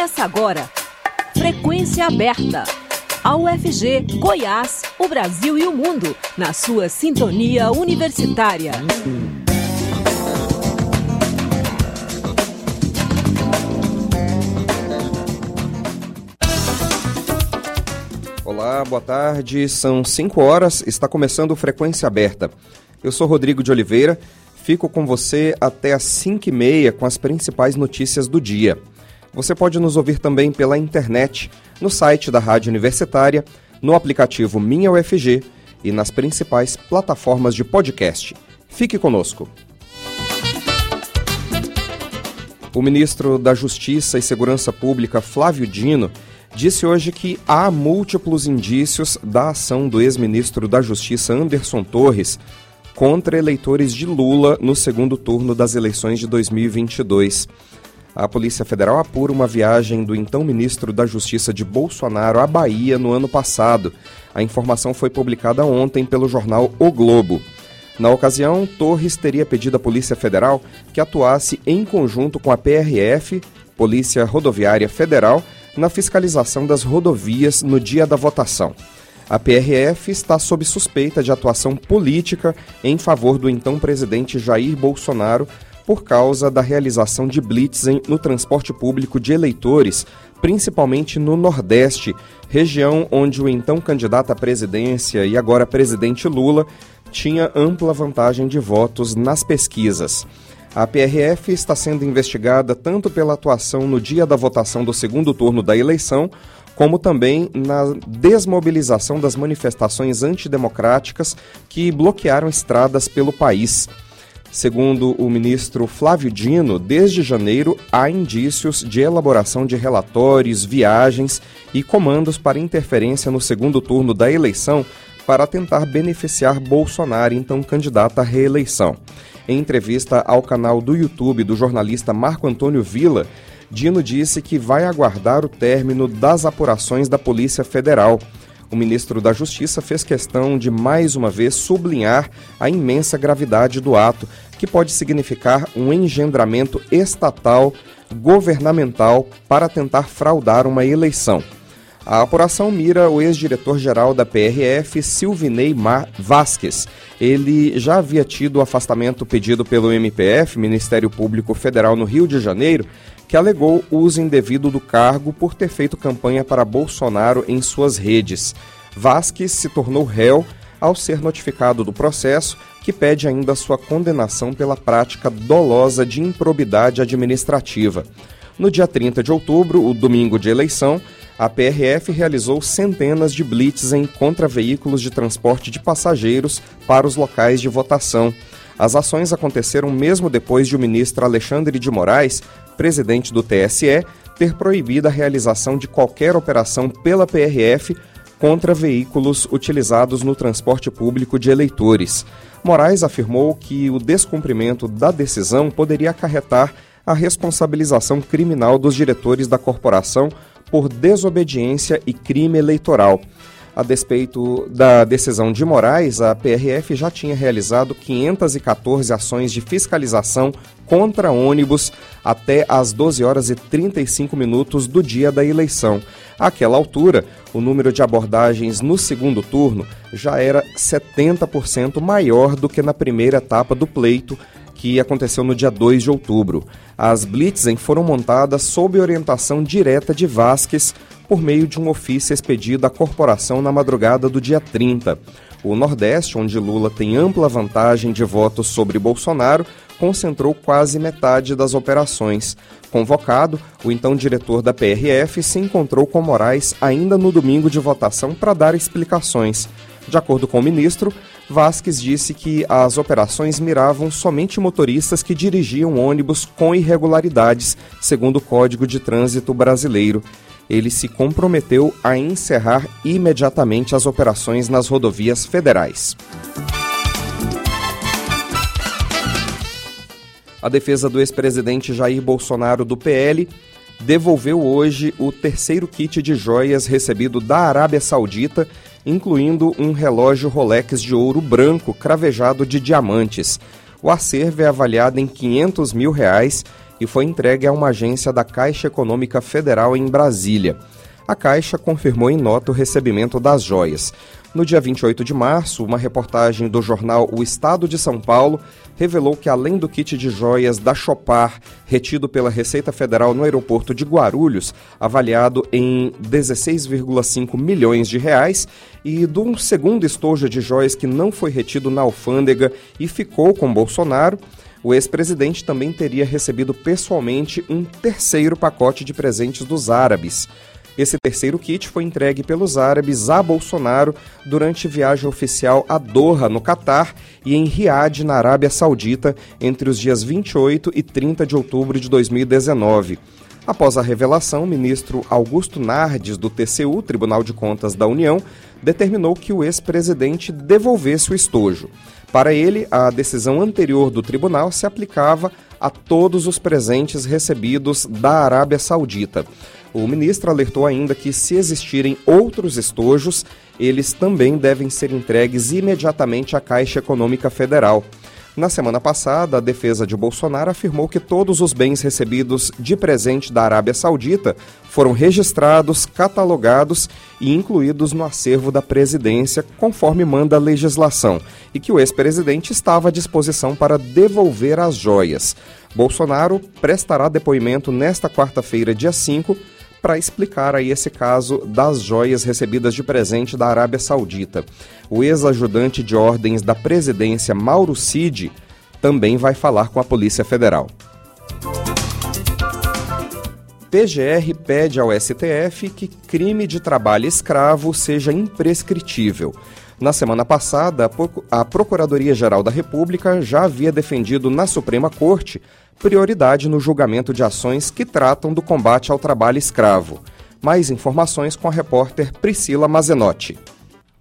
Começa agora. Frequência aberta. A UFG, Goiás, o Brasil e o mundo, na sua sintonia universitária. Olá, boa tarde. São 5 horas, está começando Frequência Aberta. Eu sou Rodrigo de Oliveira, fico com você até às 5 e meia com as principais notícias do dia. Você pode nos ouvir também pela internet, no site da Rádio Universitária, no aplicativo Minha UFG e nas principais plataformas de podcast. Fique conosco. O ministro da Justiça e Segurança Pública, Flávio Dino, disse hoje que há múltiplos indícios da ação do ex-ministro da Justiça, Anderson Torres, contra eleitores de Lula no segundo turno das eleições de 2022. A Polícia Federal apura uma viagem do então ministro da Justiça de Bolsonaro à Bahia no ano passado. A informação foi publicada ontem pelo jornal O Globo. Na ocasião, Torres teria pedido à Polícia Federal que atuasse em conjunto com a PRF, Polícia Rodoviária Federal, na fiscalização das rodovias no dia da votação. A PRF está sob suspeita de atuação política em favor do então presidente Jair Bolsonaro por causa da realização de blitzen no transporte público de eleitores, principalmente no Nordeste, região onde o então candidato à presidência e agora presidente Lula tinha ampla vantagem de votos nas pesquisas. A PRF está sendo investigada tanto pela atuação no dia da votação do segundo turno da eleição, como também na desmobilização das manifestações antidemocráticas que bloquearam estradas pelo país. Segundo o ministro Flávio Dino, desde janeiro há indícios de elaboração de relatórios, viagens e comandos para interferência no segundo turno da eleição para tentar beneficiar Bolsonaro, então candidato à reeleição. Em entrevista ao canal do YouTube do jornalista Marco Antônio Villa, Dino disse que vai aguardar o término das apurações da Polícia Federal. O ministro da Justiça fez questão de mais uma vez sublinhar a imensa gravidade do ato, que pode significar um engendramento estatal, governamental, para tentar fraudar uma eleição. A apuração mira o ex-diretor-geral da PRF, Silvinei Mar Vasques. Ele já havia tido o afastamento pedido pelo MPF, Ministério Público Federal no Rio de Janeiro, que alegou uso indevido do cargo por ter feito campanha para Bolsonaro em suas redes. Vasques se tornou réu ao ser notificado do processo, que pede ainda sua condenação pela prática dolosa de improbidade administrativa. No dia 30 de outubro, o domingo de eleição, a PRF realizou centenas de blitzes contra veículos de transporte de passageiros para os locais de votação. As ações aconteceram mesmo depois de o ministro Alexandre de Moraes, presidente do TSE, ter proibido a realização de qualquer operação pela PRF contra veículos utilizados no transporte público de eleitores. Moraes afirmou que o descumprimento da decisão poderia acarretar a responsabilização criminal dos diretores da corporação por desobediência e crime eleitoral. A despeito da decisão de Moraes, a PRF já tinha realizado 514 ações de fiscalização contra ônibus até às 12 horas e 35 minutos do dia da eleição. Àquela altura, o número de abordagens no segundo turno já era 70% maior do que na primeira etapa do pleito, que aconteceu no dia 2 de outubro. As blitzen foram montadas sob orientação direta de Vasques por meio de um ofício expedido à corporação na madrugada do dia 30. O Nordeste, onde Lula tem ampla vantagem de votos sobre Bolsonaro, concentrou quase metade das operações. Convocado, o então diretor da PRF se encontrou com Moraes ainda no domingo de votação para dar explicações. De acordo com o ministro, Vasques disse que as operações miravam somente motoristas que dirigiam ônibus com irregularidades, segundo o Código de Trânsito Brasileiro. Ele se comprometeu a encerrar imediatamente as operações nas rodovias federais. A defesa do ex-presidente Jair Bolsonaro do PL devolveu hoje o terceiro kit de joias recebido da Arábia Saudita, incluindo um relógio Rolex de ouro branco cravejado de diamantes. O acervo é avaliado em 500 mil reais e foi entregue a uma agência da Caixa Econômica Federal em Brasília. A Caixa confirmou em nota o recebimento das joias. No dia 28 de março, uma reportagem do jornal O Estado de São Paulo revelou que, além do kit de joias da Chopar, retido pela Receita Federal no aeroporto de Guarulhos, avaliado em 16,5 milhões de reais, e de um segundo estojo de joias que não foi retido na alfândega e ficou com Bolsonaro, o ex-presidente também teria recebido pessoalmente um terceiro pacote de presentes dos árabes. Esse terceiro kit foi entregue pelos árabes a Bolsonaro durante viagem oficial a Doha, no Catar, e em Riad, na Arábia Saudita, entre os dias 28 e 30 de outubro de 2019. Após a revelação, o ministro Augusto Nardes, do TCU, Tribunal de Contas da União, determinou que o ex-presidente devolvesse o estojo. Para ele, a decisão anterior do tribunal se aplicava a todos os presentes recebidos da Arábia Saudita. O ministro alertou ainda que, se existirem outros estojos, eles também devem ser entregues imediatamente à Caixa Econômica Federal. Na semana passada, a defesa de Bolsonaro afirmou que todos os bens recebidos de presente da Arábia Saudita foram registrados, catalogados e incluídos no acervo da presidência, conforme manda a legislação, e que o ex-presidente estava à disposição para devolver as joias. Bolsonaro prestará depoimento nesta quarta-feira, dia 5 para explicar aí esse caso das joias recebidas de presente da Arábia Saudita. O ex-ajudante de ordens da presidência, Mauro Cid, também vai falar com a Polícia Federal. PGR pede ao STF que crime de trabalho escravo seja imprescritível. Na semana passada, a Procuradoria-Geral da República já havia defendido na Suprema Corte prioridade no julgamento de ações que tratam do combate ao trabalho escravo. Mais informações com a repórter Priscila Mazenotti.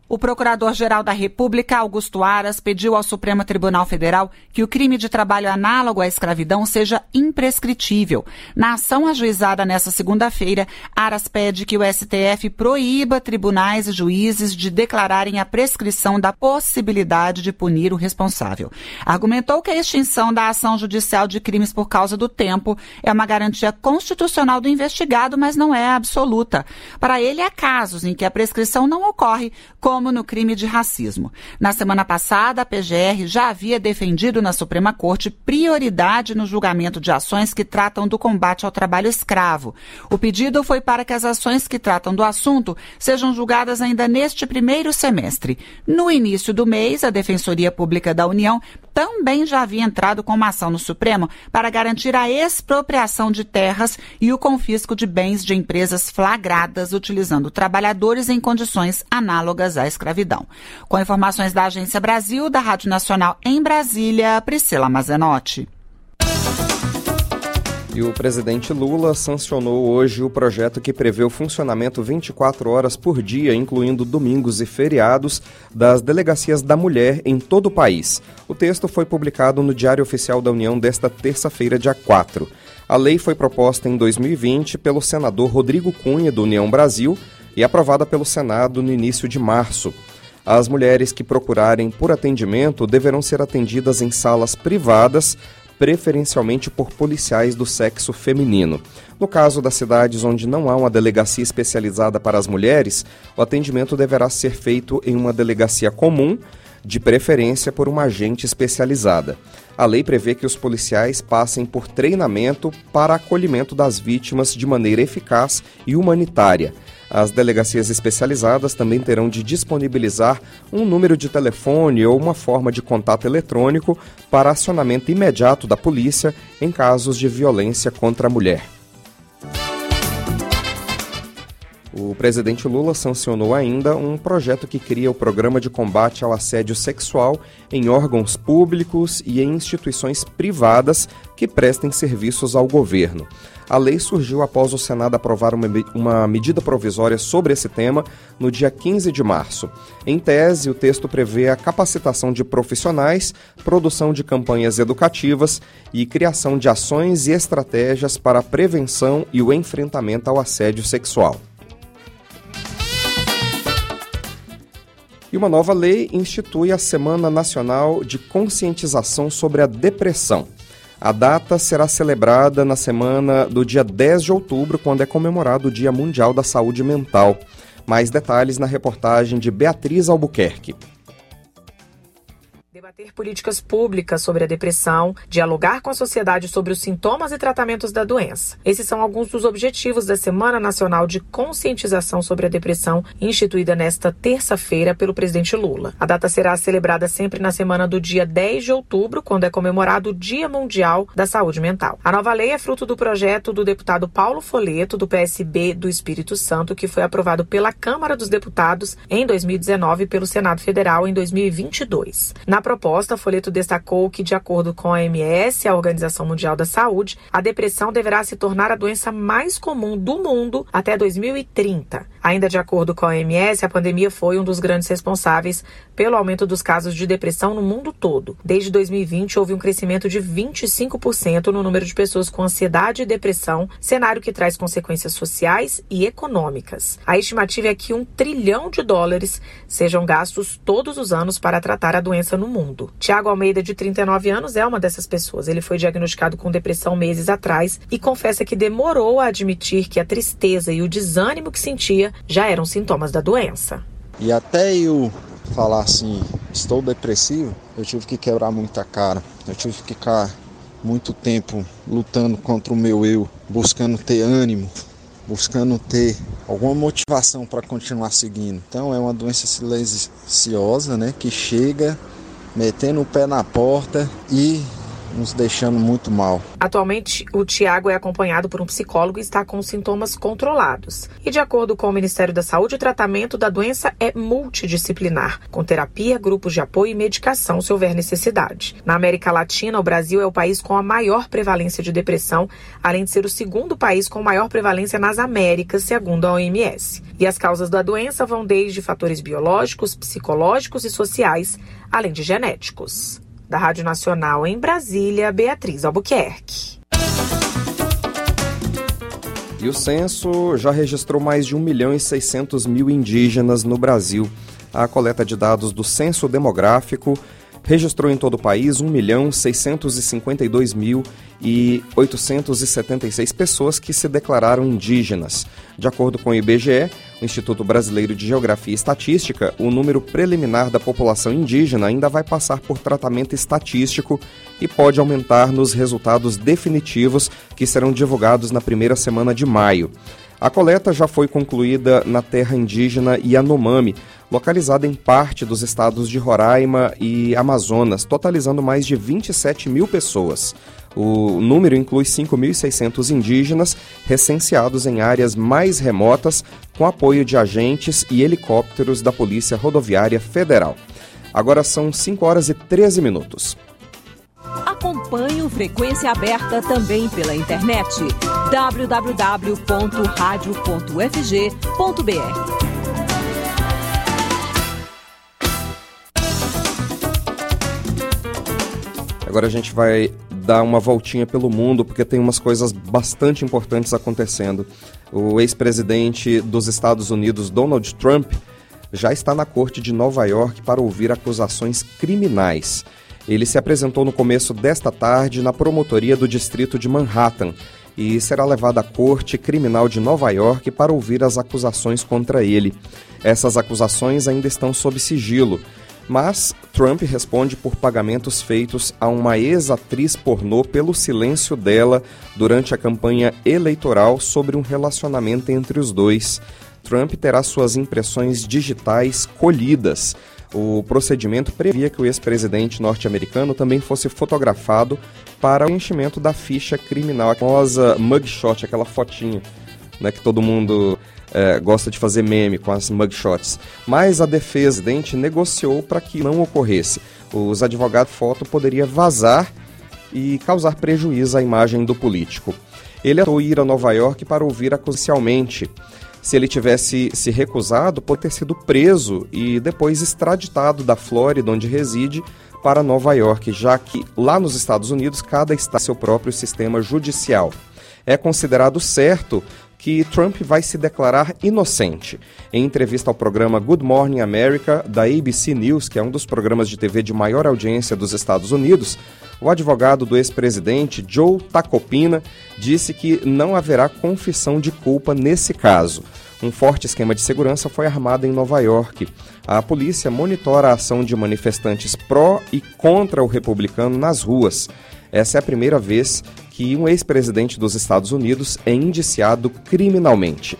O Procurador-Geral da República, Augusto Aras, pediu ao Supremo Tribunal Federal que o crime de trabalho análogo à escravidão seja imprescritível. Na ação ajuizada nesta segunda-feira, Aras pede que o STF proíba tribunais e juízes de declararem a prescrição da possibilidade de punir o responsável. Argumentou que a extinção da ação judicial de crimes por causa do tempo é uma garantia constitucional do investigado, mas não é absoluta. Para ele, há casos em que a prescrição não ocorre, como como no crime de racismo. Na semana passada, a PGR já havia defendido na Suprema Corte prioridade no julgamento de ações que tratam do combate ao trabalho escravo. O pedido foi para que as ações que tratam do assunto sejam julgadas ainda neste primeiro semestre. No início do mês, a Defensoria Pública da União também já havia entrado com uma ação no Supremo para garantir a expropriação de terras e o confisco de bens de empresas flagradas utilizando trabalhadores em condições análogas à escravidão. Com informações da Agência Brasil, da Rádio Nacional em Brasília, Priscila Mazenotti. E o presidente Lula sancionou hoje o projeto que prevê o funcionamento 24 horas por dia, incluindo domingos e feriados, das delegacias da mulher em todo o país. O texto foi publicado no Diário Oficial da União desta terça-feira, dia 4. A lei foi proposta em 2020 pelo senador Rodrigo Cunha, do União Brasil, e aprovada pelo Senado no início de março. As mulheres que procurarem por atendimento deverão ser atendidas em salas privadas, preferencialmente por policiais do sexo feminino. No caso das cidades onde não há uma delegacia especializada para as mulheres, o atendimento deverá ser feito em uma delegacia comum, de preferência por uma agente especializada. A lei prevê que os policiais passem por treinamento para acolhimento das vítimas de maneira eficaz e humanitária. As delegacias especializadas também terão de disponibilizar um número de telefone ou uma forma de contato eletrônico para acionamento imediato da polícia em casos de violência contra a mulher. O presidente Lula sancionou ainda um projeto que cria o Programa de Combate ao Assédio Sexual em órgãos públicos e em instituições privadas que prestem serviços ao governo. A lei surgiu após o Senado aprovar uma, uma medida provisória sobre esse tema no dia 15 de março. Em tese, o texto prevê a capacitação de profissionais, produção de campanhas educativas e criação de ações e estratégias para a prevenção e o enfrentamento ao assédio sexual. E uma nova lei institui a Semana Nacional de Conscientização sobre a Depressão. A data será celebrada na semana do dia 10 de outubro, quando é comemorado o Dia Mundial da Saúde Mental. Mais detalhes na reportagem de Beatriz Albuquerque debater políticas públicas sobre a depressão, dialogar com a sociedade sobre os sintomas e tratamentos da doença. Esses são alguns dos objetivos da Semana Nacional de Conscientização sobre a Depressão, instituída nesta terça-feira pelo presidente Lula. A data será celebrada sempre na semana do dia 10 de outubro, quando é comemorado o Dia Mundial da Saúde Mental. A nova lei é fruto do projeto do deputado Paulo Foleto, do PSB do Espírito Santo, que foi aprovado pela Câmara dos Deputados em 2019 e pelo Senado Federal em 2022. Na proposta, Folheto destacou que, de acordo com a OMS, a Organização Mundial da Saúde, a depressão deverá se tornar a doença mais comum do mundo até 2030. Ainda de acordo com a OMS, a pandemia foi um dos grandes responsáveis pelo aumento dos casos de depressão no mundo todo. Desde 2020, houve um crescimento de 25% no número de pessoas com ansiedade e depressão, cenário que traz consequências sociais e econômicas. A estimativa é que um trilhão de dólares sejam gastos todos os anos para tratar a doença no mundo. Tiago Almeida, de 39 anos, é uma dessas pessoas. Ele foi diagnosticado com depressão meses atrás e confessa que demorou a admitir que a tristeza e o desânimo que sentia já eram sintomas da doença. E até eu falar assim, estou depressivo, eu tive que quebrar muita cara. Eu tive que ficar muito tempo lutando contra o meu eu, buscando ter ânimo, buscando ter alguma motivação para continuar seguindo. Então é uma doença silenciosa, né, que chega metendo o pé na porta e nos deixando muito mal. Atualmente, o Tiago é acompanhado por um psicólogo e está com sintomas controlados. E de acordo com o Ministério da Saúde, o tratamento da doença é multidisciplinar, com terapia, grupos de apoio e medicação se houver necessidade. Na América Latina, o Brasil é o país com a maior prevalência de depressão, além de ser o segundo país com maior prevalência nas Américas, segundo a OMS. E as causas da doença vão desde fatores biológicos, psicológicos e sociais além de genéticos. Da Rádio Nacional em Brasília, Beatriz Albuquerque. E o censo já registrou mais de 1 milhão e 600 mil indígenas no Brasil. A coleta de dados do Censo Demográfico registrou em todo o país 1.652.876 pessoas que se declararam indígenas. De acordo com o IBGE, o Instituto Brasileiro de Geografia e Estatística, o número preliminar da população indígena ainda vai passar por tratamento estatístico e pode aumentar nos resultados definitivos que serão divulgados na primeira semana de maio. A coleta já foi concluída na terra indígena Yanomami, localizada em parte dos estados de Roraima e Amazonas, totalizando mais de 27 mil pessoas. O número inclui 5.600 indígenas recenseados em áreas mais remotas, com apoio de agentes e helicópteros da Polícia Rodoviária Federal. Agora são 5 horas e 13 minutos. Acompanhe o Frequência Aberta também pela internet www.radio.fg.br. Agora a gente vai dar uma voltinha pelo mundo porque tem umas coisas bastante importantes acontecendo. O ex-presidente dos Estados Unidos, Donald Trump, já está na corte de Nova York para ouvir acusações criminais. Ele se apresentou no começo desta tarde na promotoria do distrito de Manhattan e será levado à Corte Criminal de Nova York para ouvir as acusações contra ele. Essas acusações ainda estão sob sigilo, mas Trump responde por pagamentos feitos a uma ex-atriz pornô pelo silêncio dela durante a campanha eleitoral sobre um relacionamento entre os dois. Trump terá suas impressões digitais colhidas. O procedimento previa que o ex-presidente norte-americano também fosse fotografado para o enchimento da ficha criminal, a famosa mugshot, aquela fotinha né, que todo mundo é, gosta de fazer meme com as mugshots. Mas a defesa dente negociou para que não ocorresse. Os advogados foto poderia vazar e causar prejuízo à imagem do político. Ele atou ir a Nova York para ouvir acucialmente. Se ele tivesse se recusado, pode ter sido preso e depois extraditado da Flórida, onde reside, para Nova York, já que lá nos Estados Unidos cada estado tem seu próprio sistema judicial. É considerado certo que Trump vai se declarar inocente. Em entrevista ao programa Good Morning America da ABC News, que é um dos programas de TV de maior audiência dos Estados Unidos, o advogado do ex-presidente Joe Tacopina disse que não haverá confissão de culpa nesse caso. Um forte esquema de segurança foi armado em Nova York. A polícia monitora a ação de manifestantes pró e contra o republicano nas ruas. Essa é a primeira vez que um ex-presidente dos Estados Unidos é indiciado criminalmente.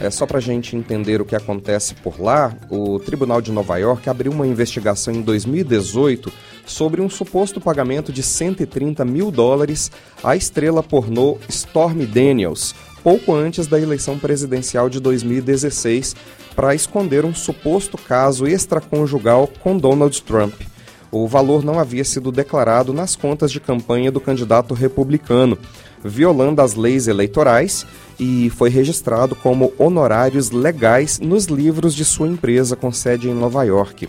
É só para a gente entender o que acontece por lá, o Tribunal de Nova York abriu uma investigação em 2018 sobre um suposto pagamento de 130 mil dólares à estrela pornô Stormy Daniels, pouco antes da eleição presidencial de 2016, para esconder um suposto caso extraconjugal com Donald Trump o valor não havia sido declarado nas contas de campanha do candidato republicano, violando as leis eleitorais e foi registrado como honorários legais nos livros de sua empresa com sede em Nova York.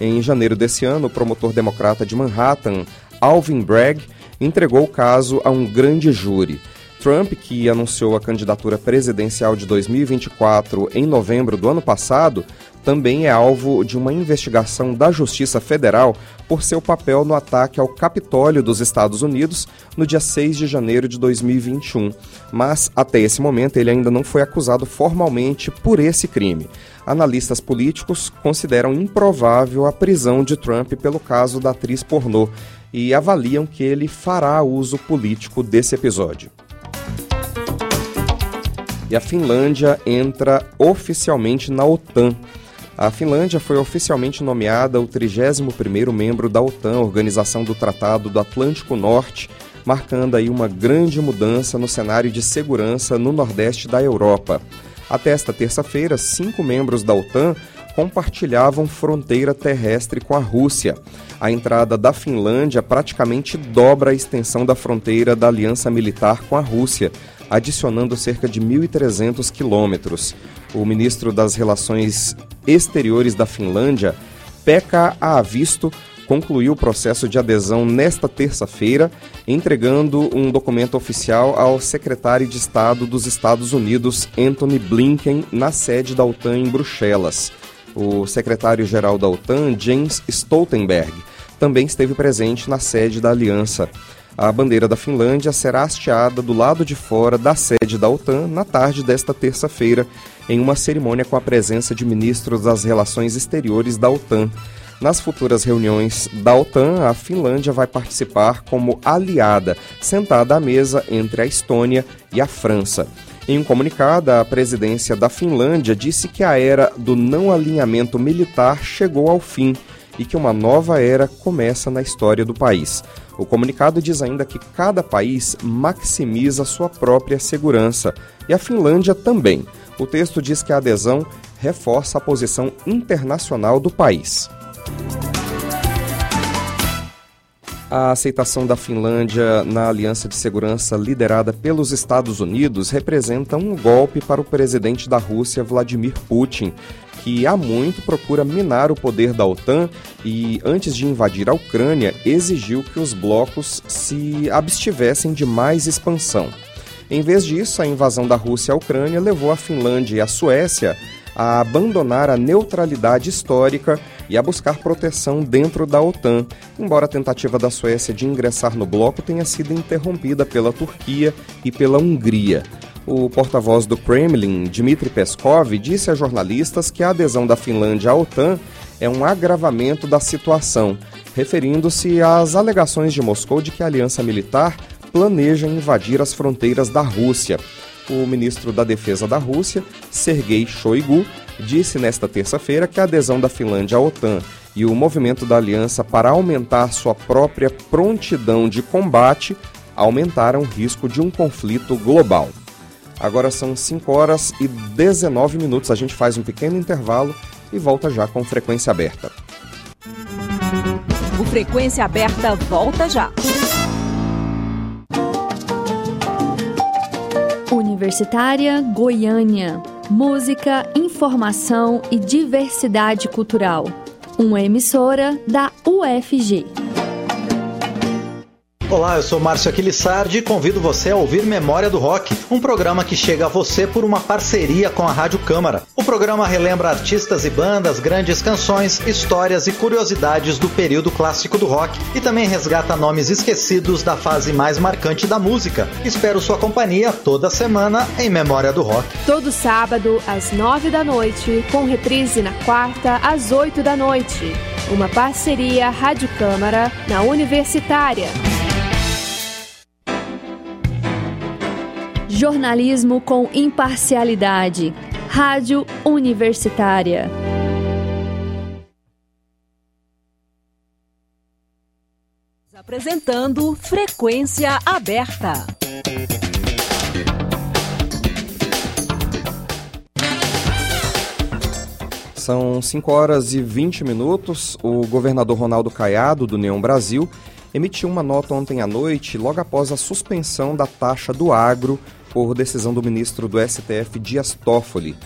Em janeiro desse ano, o promotor democrata de Manhattan, Alvin Bragg, entregou o caso a um grande júri. Trump, que anunciou a candidatura presidencial de 2024 em novembro do ano passado, também é alvo de uma investigação da Justiça Federal por seu papel no ataque ao Capitólio dos Estados Unidos no dia 6 de janeiro de 2021. Mas, até esse momento, ele ainda não foi acusado formalmente por esse crime. Analistas políticos consideram improvável a prisão de Trump pelo caso da atriz pornô e avaliam que ele fará uso político desse episódio. E a Finlândia entra oficialmente na OTAN. A Finlândia foi oficialmente nomeada o 31º membro da OTAN, Organização do Tratado do Atlântico Norte, marcando aí uma grande mudança no cenário de segurança no nordeste da Europa. Até esta terça-feira, cinco membros da OTAN compartilhavam fronteira terrestre com a Rússia. A entrada da Finlândia praticamente dobra a extensão da fronteira da aliança militar com a Rússia, adicionando cerca de 1.300 quilômetros. O ministro das Relações Exteriores da Finlândia, Pekka Aavisto, concluiu o processo de adesão nesta terça-feira, entregando um documento oficial ao secretário de Estado dos Estados Unidos, Anthony Blinken, na sede da OTAN em Bruxelas. O secretário-geral da OTAN, James Stoltenberg, também esteve presente na sede da aliança. A bandeira da Finlândia será hasteada do lado de fora da sede da OTAN na tarde desta terça-feira, em uma cerimônia com a presença de ministros das Relações Exteriores da OTAN. Nas futuras reuniões da OTAN, a Finlândia vai participar como aliada, sentada à mesa entre a Estônia e a França. Em um comunicado, a presidência da Finlândia disse que a era do não alinhamento militar chegou ao fim e que uma nova era começa na história do país. O comunicado diz ainda que cada país maximiza sua própria segurança e a Finlândia também. O texto diz que a adesão reforça a posição internacional do país. A aceitação da Finlândia na Aliança de Segurança liderada pelos Estados Unidos representa um golpe para o presidente da Rússia, Vladimir Putin, que há muito procura minar o poder da OTAN e, antes de invadir a Ucrânia, exigiu que os blocos se abstivessem de mais expansão. Em vez disso, a invasão da Rússia à Ucrânia levou a Finlândia e a Suécia a abandonar a neutralidade histórica e a buscar proteção dentro da OTAN, embora a tentativa da Suécia de ingressar no bloco tenha sido interrompida pela Turquia e pela Hungria. O porta-voz do Kremlin, Dmitry Peskov, disse a jornalistas que a adesão da Finlândia à OTAN é um agravamento da situação, referindo-se às alegações de Moscou de que a aliança militar planeja invadir as fronteiras da Rússia. O ministro da Defesa da Rússia, Sergei Shoigu, disse nesta terça-feira que a adesão da Finlândia à OTAN e o movimento da aliança para aumentar sua própria prontidão de combate aumentaram o risco de um conflito global. Agora são 5 horas e 19 minutos. A gente faz um pequeno intervalo e volta já com frequência aberta. O Frequência Aberta volta já. Universitária Goiânia. Música, informação e diversidade cultural. Uma emissora da UFG. Olá, eu sou Márcio Aquilissardi e convido você a ouvir Memória do Rock, um programa que chega a você por uma parceria com a Rádio Câmara. O programa relembra artistas e bandas, grandes canções, histórias e curiosidades do período clássico do rock e também resgata nomes esquecidos da fase mais marcante da música. Espero sua companhia toda semana em Memória do Rock. Todo sábado às nove da noite, com reprise na quarta às oito da noite. Uma parceria Rádio Câmara na Universitária. Jornalismo com imparcialidade. Rádio Universitária. Apresentando Frequência Aberta. São 5 horas e 20 minutos. O governador Ronaldo Caiado, do Neon Brasil, emitiu uma nota ontem à noite, logo após a suspensão da taxa do agro por decisão do ministro do STF Dias Toffoli.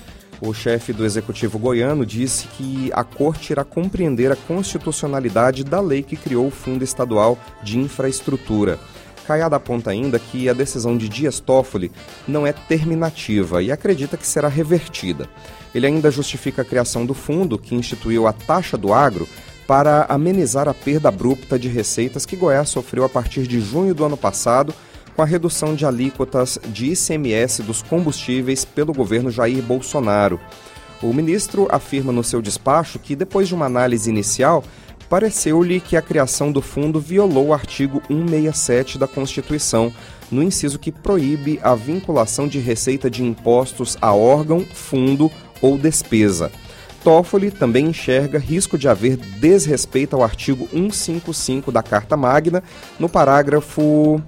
O chefe do executivo goiano disse que a corte irá compreender a constitucionalidade da lei que criou o Fundo Estadual de Infraestrutura. Caiada aponta ainda que a decisão de Dias Toffoli não é terminativa e acredita que será revertida. Ele ainda justifica a criação do fundo, que instituiu a taxa do agro, para amenizar a perda abrupta de receitas que Goiás sofreu a partir de junho do ano passado com a redução de alíquotas de ICMS dos combustíveis pelo governo Jair Bolsonaro. O ministro afirma no seu despacho que, depois de uma análise inicial, pareceu-lhe que a criação do fundo violou o artigo 167 da Constituição, no inciso que proíbe a vinculação de receita de impostos a órgão, fundo ou despesa. Toffoli também enxerga risco de haver desrespeito ao artigo 155 da Carta Magna, no parágrafo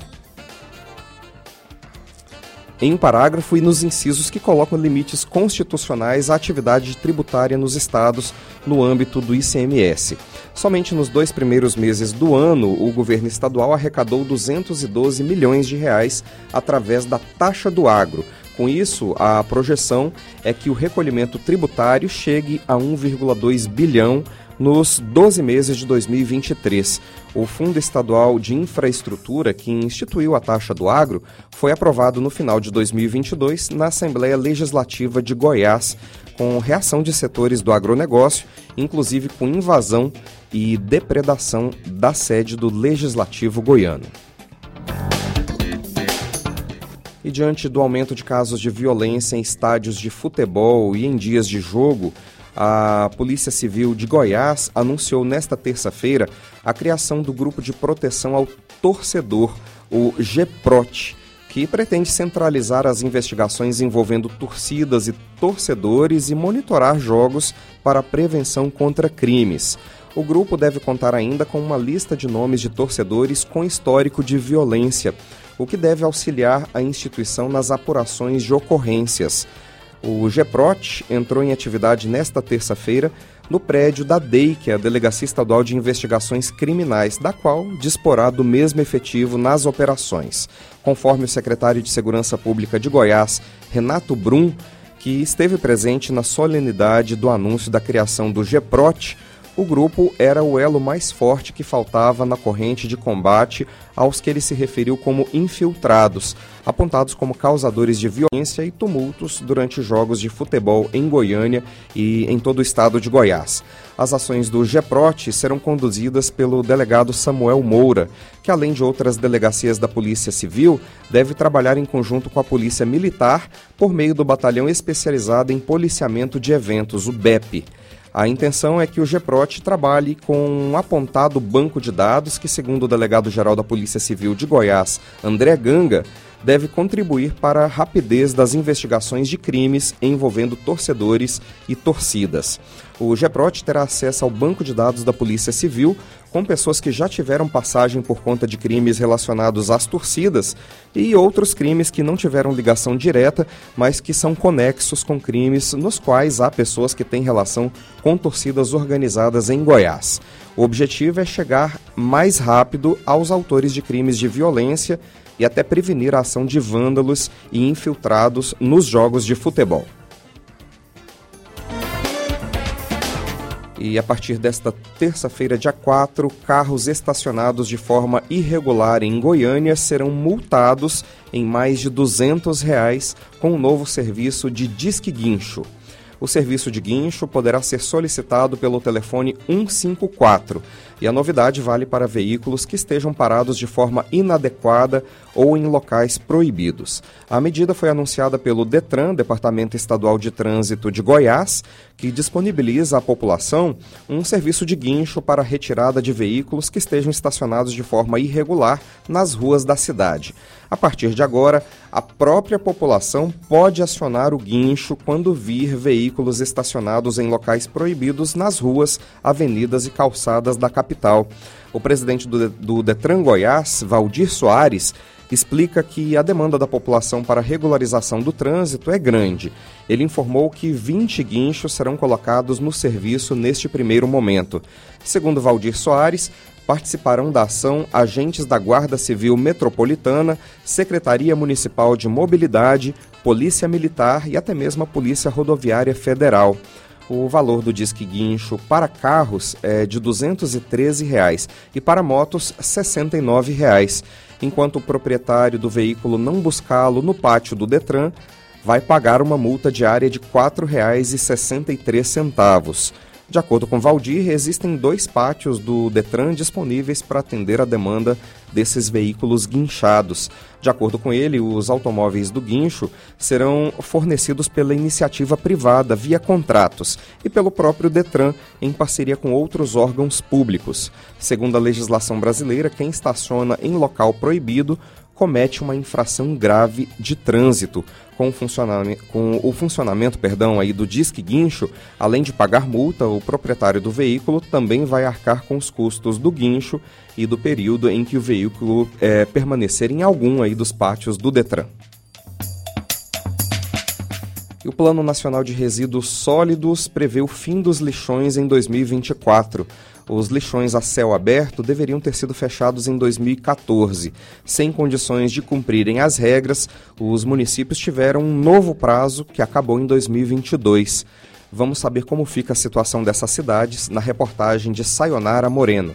em um parágrafo e nos incisos que colocam limites constitucionais à atividade tributária nos estados no âmbito do ICMS. Somente nos dois primeiros meses do ano, o governo estadual arrecadou 212 milhões de reais através da taxa do agro. Com isso, a projeção é que o recolhimento tributário chegue a 1,2 bilhão nos 12 meses de 2023. O Fundo Estadual de Infraestrutura, que instituiu a taxa do agro, foi aprovado no final de 2022 na Assembleia Legislativa de Goiás, com reação de setores do agronegócio, inclusive com invasão e depredação da sede do Legislativo goiano. E diante do aumento de casos de violência em estádios de futebol e em dias de jogo, a Polícia Civil de Goiás anunciou nesta terça-feira a criação do Grupo de Proteção ao Torcedor, o GPROT, que pretende centralizar as investigações envolvendo torcidas e torcedores e monitorar jogos para prevenção contra crimes. O grupo deve contar ainda com uma lista de nomes de torcedores com histórico de violência, o que deve auxiliar a instituição nas apurações de ocorrências. O GEPROT entrou em atividade nesta terça-feira no prédio da DEI, que é a Delegacia Estadual de Investigações Criminais, da qual disporá do mesmo efetivo nas operações. Conforme o secretário de Segurança Pública de Goiás, Renato Brum, que esteve presente na solenidade do anúncio da criação do GEPROT, o grupo era o elo mais forte que faltava na corrente de combate aos que ele se referiu como infiltrados, apontados como causadores de violência e tumultos durante jogos de futebol em Goiânia e em todo o estado de Goiás. As ações do GEPROT serão conduzidas pelo delegado Samuel Moura, que além de outras delegacias da Polícia Civil, deve trabalhar em conjunto com a Polícia Militar por meio do Batalhão Especializado em Policiamento de Eventos, o BEP. A intenção é que o GEPROT trabalhe com um apontado banco de dados que, segundo o delegado-geral da Polícia Civil de Goiás, André Ganga, deve contribuir para a rapidez das investigações de crimes envolvendo torcedores e torcidas. O GEPROT terá acesso ao banco de dados da Polícia Civil com pessoas que já tiveram passagem por conta de crimes relacionados às torcidas e outros crimes que não tiveram ligação direta, mas que são conexos com crimes nos quais há pessoas que têm relação com torcidas organizadas em Goiás. O objetivo é chegar mais rápido aos autores de crimes de violência e até prevenir a ação de vândalos e infiltrados nos jogos de futebol. E a partir desta terça-feira, dia 4, carros estacionados de forma irregular em Goiânia serão multados em mais de 200 reais com o um novo serviço de Disque Guincho. O serviço de guincho poderá ser solicitado pelo telefone 154 e a novidade vale para veículos que estejam parados de forma inadequada ou em locais proibidos. A medida foi anunciada pelo Detran, Departamento Estadual de Trânsito de Goiás, que disponibiliza à população um serviço de guincho para retirada de veículos que estejam estacionados de forma irregular nas ruas da cidade. A partir de agora, a própria população pode acionar o guincho quando vir veículos estacionados em locais proibidos nas ruas, avenidas e calçadas da capital. O presidente do, Detran Goiás, Valdir Soares, explica que a demanda da população para regularização do trânsito é grande. Ele informou que 20 guinchos serão colocados no serviço neste primeiro momento. Segundo Valdir Soares, participarão da ação agentes da Guarda Civil Metropolitana, Secretaria Municipal de Mobilidade, Polícia Militar e até mesmo a Polícia Rodoviária Federal. O valor do Disque Guincho para carros é de 213 reais, e para motos 69 reais, enquanto o proprietário do veículo não buscá-lo no pátio do Detran, vai pagar uma multa diária de R$ 4,63. De acordo com Valdir, existem dois pátios do Detran disponíveis para atender a demanda desses veículos guinchados. De acordo com ele, os automóveis do guincho serão fornecidos pela iniciativa privada via contratos e pelo próprio Detran em parceria com outros órgãos públicos. Segundo a legislação brasileira, quem estaciona em local proibido comete uma infração grave de trânsito. Com o funcionamento, com o funcionamento perdão, aí do Disque Guincho, além de pagar multa, o proprietário do veículo também vai arcar com os custos do guincho e do período em que o veículo é, permanecer em algum aí dos pátios do Detran. E o Plano Nacional de Resíduos Sólidos prevê o fim dos lixões em 2024. Os lixões a céu aberto deveriam ter sido fechados em 2014. Sem condições de cumprirem as regras, os municípios tiveram um novo prazo que acabou em 2022. Vamos saber como fica a situação dessas cidades na reportagem de Sayonara Moreno.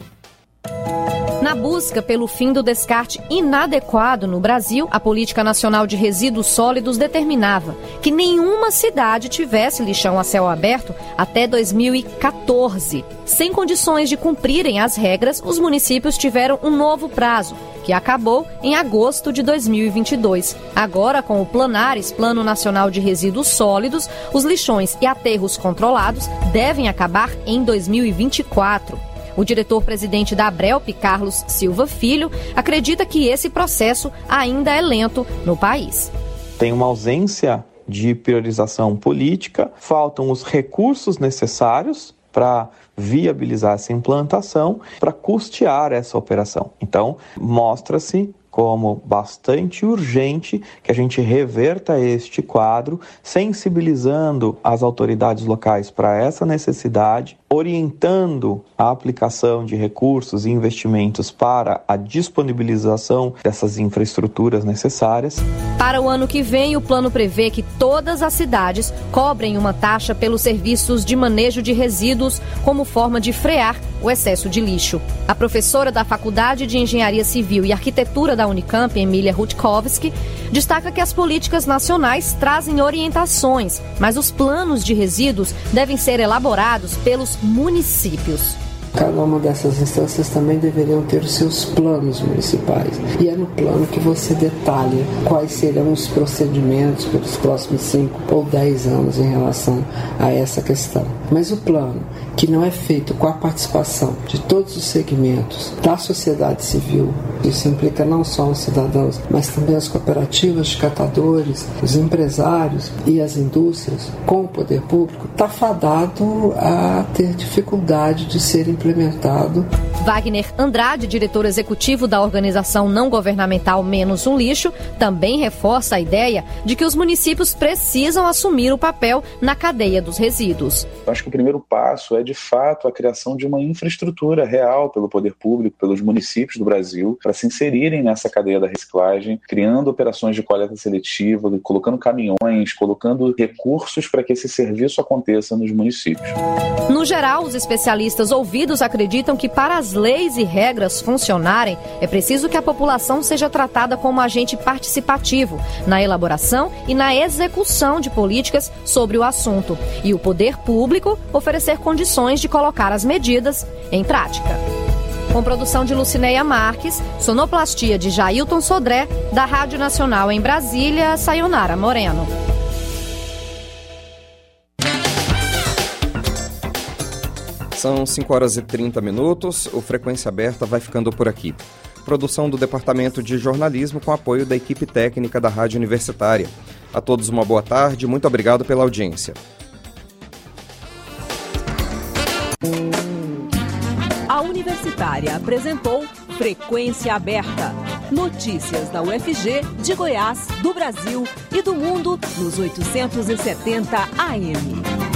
Na busca pelo fim do descarte inadequado no Brasil, a Política Nacional de Resíduos Sólidos determinava que nenhuma cidade tivesse lixão a céu aberto até 2014. Sem condições de cumprirem as regras, os municípios tiveram um novo prazo, que acabou em agosto de 2022. Agora, com o Planares, Plano Nacional de Resíduos Sólidos, os lixões e aterros controlados devem acabar em 2024. O diretor-presidente da Abrelp, Carlos Silva Filho, acredita que esse processo ainda é lento no país. Tem uma ausência de priorização política, faltam os recursos necessários para viabilizar essa implantação, para custear essa operação. Então, mostra-se como bastante urgente que a gente reverta este quadro, sensibilizando as autoridades locais para essa necessidade, orientando a aplicação de recursos e investimentos para a disponibilização dessas infraestruturas necessárias. Para o ano que vem, o plano prevê que todas as cidades cobrem uma taxa pelos serviços de manejo de resíduos como forma de frear o excesso de lixo. A professora da Faculdade de Engenharia Civil e Arquitetura da Unicamp, Emília Rutkowski, destaca que as políticas nacionais trazem orientações, mas os planos de resíduos devem ser elaborados pelos municípios. Cada uma dessas instâncias também deveriam ter os seus planos municipais. E é no plano que você detalha quais serão os procedimentos pelos próximos 5 ou 10 anos em relação a essa questão. Mas o plano, que não é feito com a participação de todos os segmentos da sociedade civil, isso implica não só os cidadãos, mas também as cooperativas de catadores, os empresários e as indústrias, com o poder público, está fadado a ter dificuldade de serem implementado. Wagner Andrade, diretor executivo da organização não governamental Menos um Lixo, também reforça a ideia de que os municípios precisam assumir o papel na cadeia dos resíduos. Acho que o primeiro passo é, de fato, a criação de uma infraestrutura real pelo poder público, pelos municípios do Brasil, para se inserirem nessa cadeia da reciclagem, criando operações de coleta seletiva, colocando caminhões, colocando recursos para que esse serviço aconteça nos municípios. No geral, os especialistas ouvidos acreditam que para as leis e regras funcionarem, é preciso que a população seja tratada como agente participativo na elaboração e na execução de políticas sobre o assunto, e o poder público oferecer condições de colocar as medidas em prática. Com produção de Lucineia Marques, sonoplastia de Jailton Sodré, da Rádio Nacional em Brasília, Sayonara Moreno. São 5 horas e 30 minutos. O Frequência Aberta vai ficando por aqui. Produção do Departamento de Jornalismo com apoio da equipe técnica da Rádio Universitária. A todos uma boa tarde, muito obrigado pela audiência. A Universitária apresentou Frequência Aberta. Notícias da UFG, de Goiás, do Brasil e do mundo nos 870 AM.